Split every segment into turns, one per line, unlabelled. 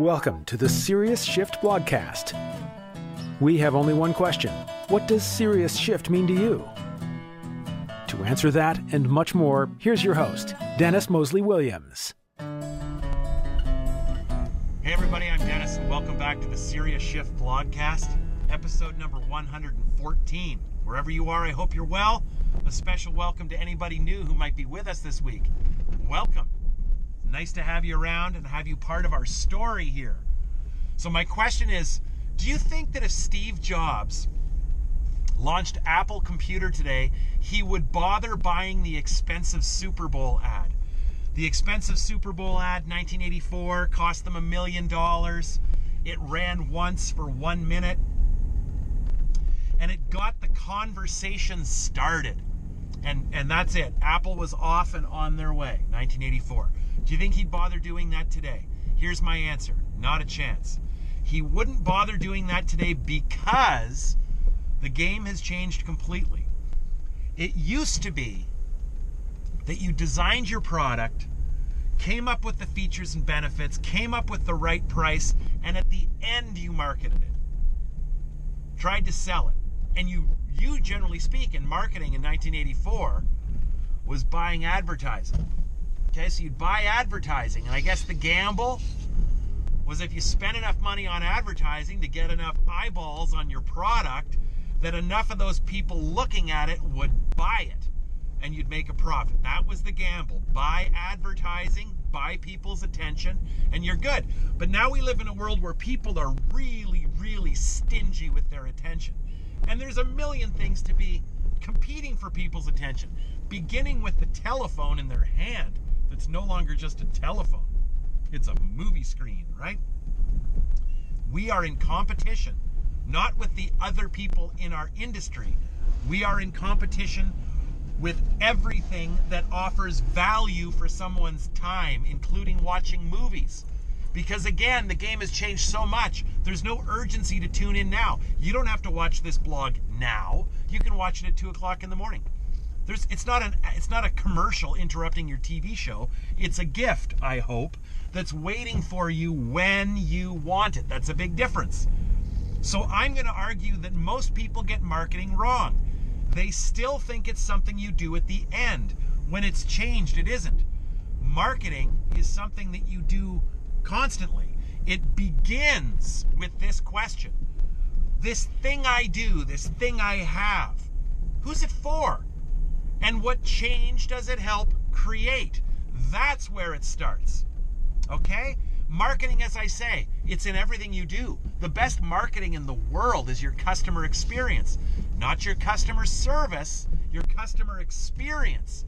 Welcome to the Serious Shift blogcast. We have only one question What does Serious Shift mean to you? To answer that and much more, here's your host, Dennis Moseley Williams.
Hey, everybody, I'm Dennis, and welcome back to the Serious Shift blogcast, episode number 114. Wherever you are, I hope you're well. A special welcome to anybody new who might be with us this week. Welcome. Nice to have you around and have you part of our story here. So, my question is Do you think that if Steve Jobs launched Apple Computer today, he would bother buying the expensive Super Bowl ad? The expensive Super Bowl ad, 1984, cost them a million dollars. It ran once for one minute. And it got the conversation started. And, and that's it. Apple was off and on their way, 1984. Do you think he'd bother doing that today? Here's my answer not a chance. He wouldn't bother doing that today because the game has changed completely. It used to be that you designed your product, came up with the features and benefits, came up with the right price, and at the end you marketed it. Tried to sell it. And you you generally speak in marketing in 1984 was buying advertising. Okay, so you'd buy advertising, and I guess the gamble was if you spent enough money on advertising to get enough eyeballs on your product, that enough of those people looking at it would buy it and you'd make a profit. That was the gamble. Buy advertising, buy people's attention, and you're good. But now we live in a world where people are really, really stingy with their attention. And there's a million things to be competing for people's attention, beginning with the telephone in their hand that's no longer just a telephone, it's a movie screen, right? We are in competition, not with the other people in our industry. We are in competition with everything that offers value for someone's time, including watching movies. Because again, the game has changed so much. There's no urgency to tune in now. You don't have to watch this blog now. You can watch it at two o'clock in the morning. There's, it's not an, it's not a commercial interrupting your TV show. It's a gift, I hope, that's waiting for you when you want it. That's a big difference. So I'm going to argue that most people get marketing wrong. They still think it's something you do at the end. When it's changed, it isn't. Marketing is something that you do constantly. It begins with this question This thing I do, this thing I have, who's it for? And what change does it help create? That's where it starts. Okay? Marketing, as I say, it's in everything you do. The best marketing in the world is your customer experience, not your customer service, your customer experience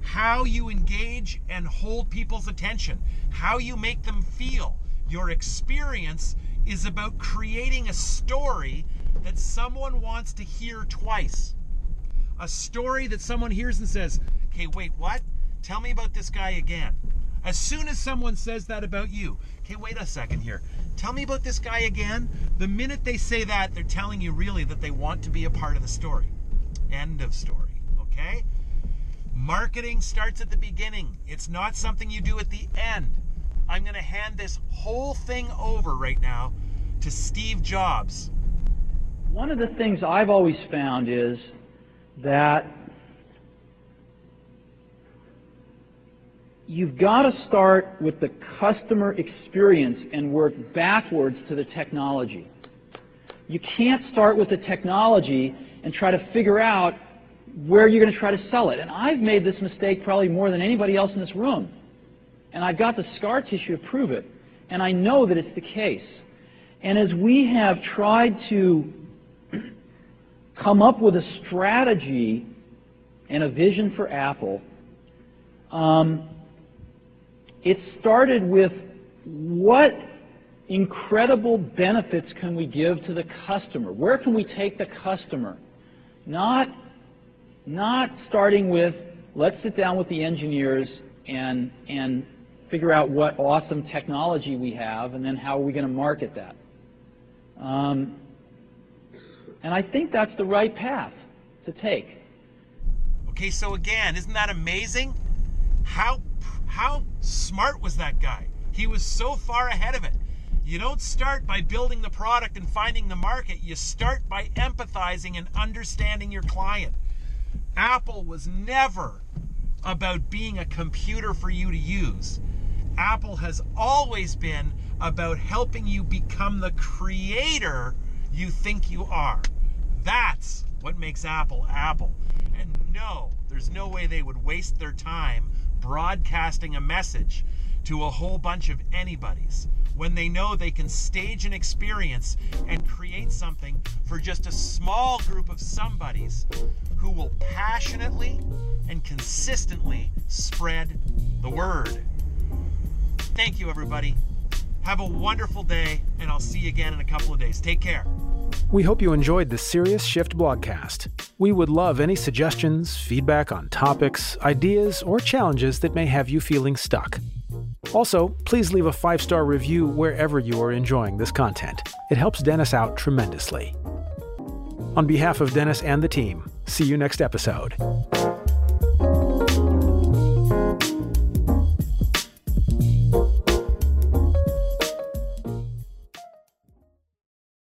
how you engage and hold people's attention, how you make them feel. Your experience is about creating a story that someone wants to hear twice. A story that someone hears and says, okay, wait, what? Tell me about this guy again. As soon as someone says that about you, okay, wait a second here. Tell me about this guy again. The minute they say that, they're telling you really that they want to be a part of the story. End of story. Okay? Marketing starts at the beginning, it's not something you do at the end. I'm going to hand this whole thing over right now to Steve Jobs.
One of the things I've always found is that you've got to start with the customer experience and work backwards to the technology. You can't start with the technology and try to figure out where you're going to try to sell it. And I've made this mistake probably more than anybody else in this room. And I've got the scar tissue to prove it. And I know that it's the case. And as we have tried to come up with a strategy and a vision for Apple, um, it started with what incredible benefits can we give to the customer? Where can we take the customer? Not not starting with, let's sit down with the engineers and, and figure out what awesome technology we have and then how are we going to market that. Um, and I think that's the right path to take.
Okay, so again, isn't that amazing? How how smart was that guy? He was so far ahead of it. You don't start by building the product and finding the market. You start by empathizing and understanding your client. Apple was never about being a computer for you to use. Apple has always been about helping you become the creator you think you are. That's what makes Apple Apple. And no, there's no way they would waste their time broadcasting a message to a whole bunch of anybody's when they know they can stage an experience and create something for just a small group of somebodies who will passionately and consistently spread the word. Thank you, everybody. Have a wonderful day, and I'll see you again in a couple of days. Take care.
We hope you enjoyed the Serious Shift blogcast. We would love any suggestions, feedback on topics, ideas, or challenges that may have you feeling stuck. Also, please leave a five star review wherever you are enjoying this content. It helps Dennis out tremendously. On behalf of Dennis and the team, see you next episode.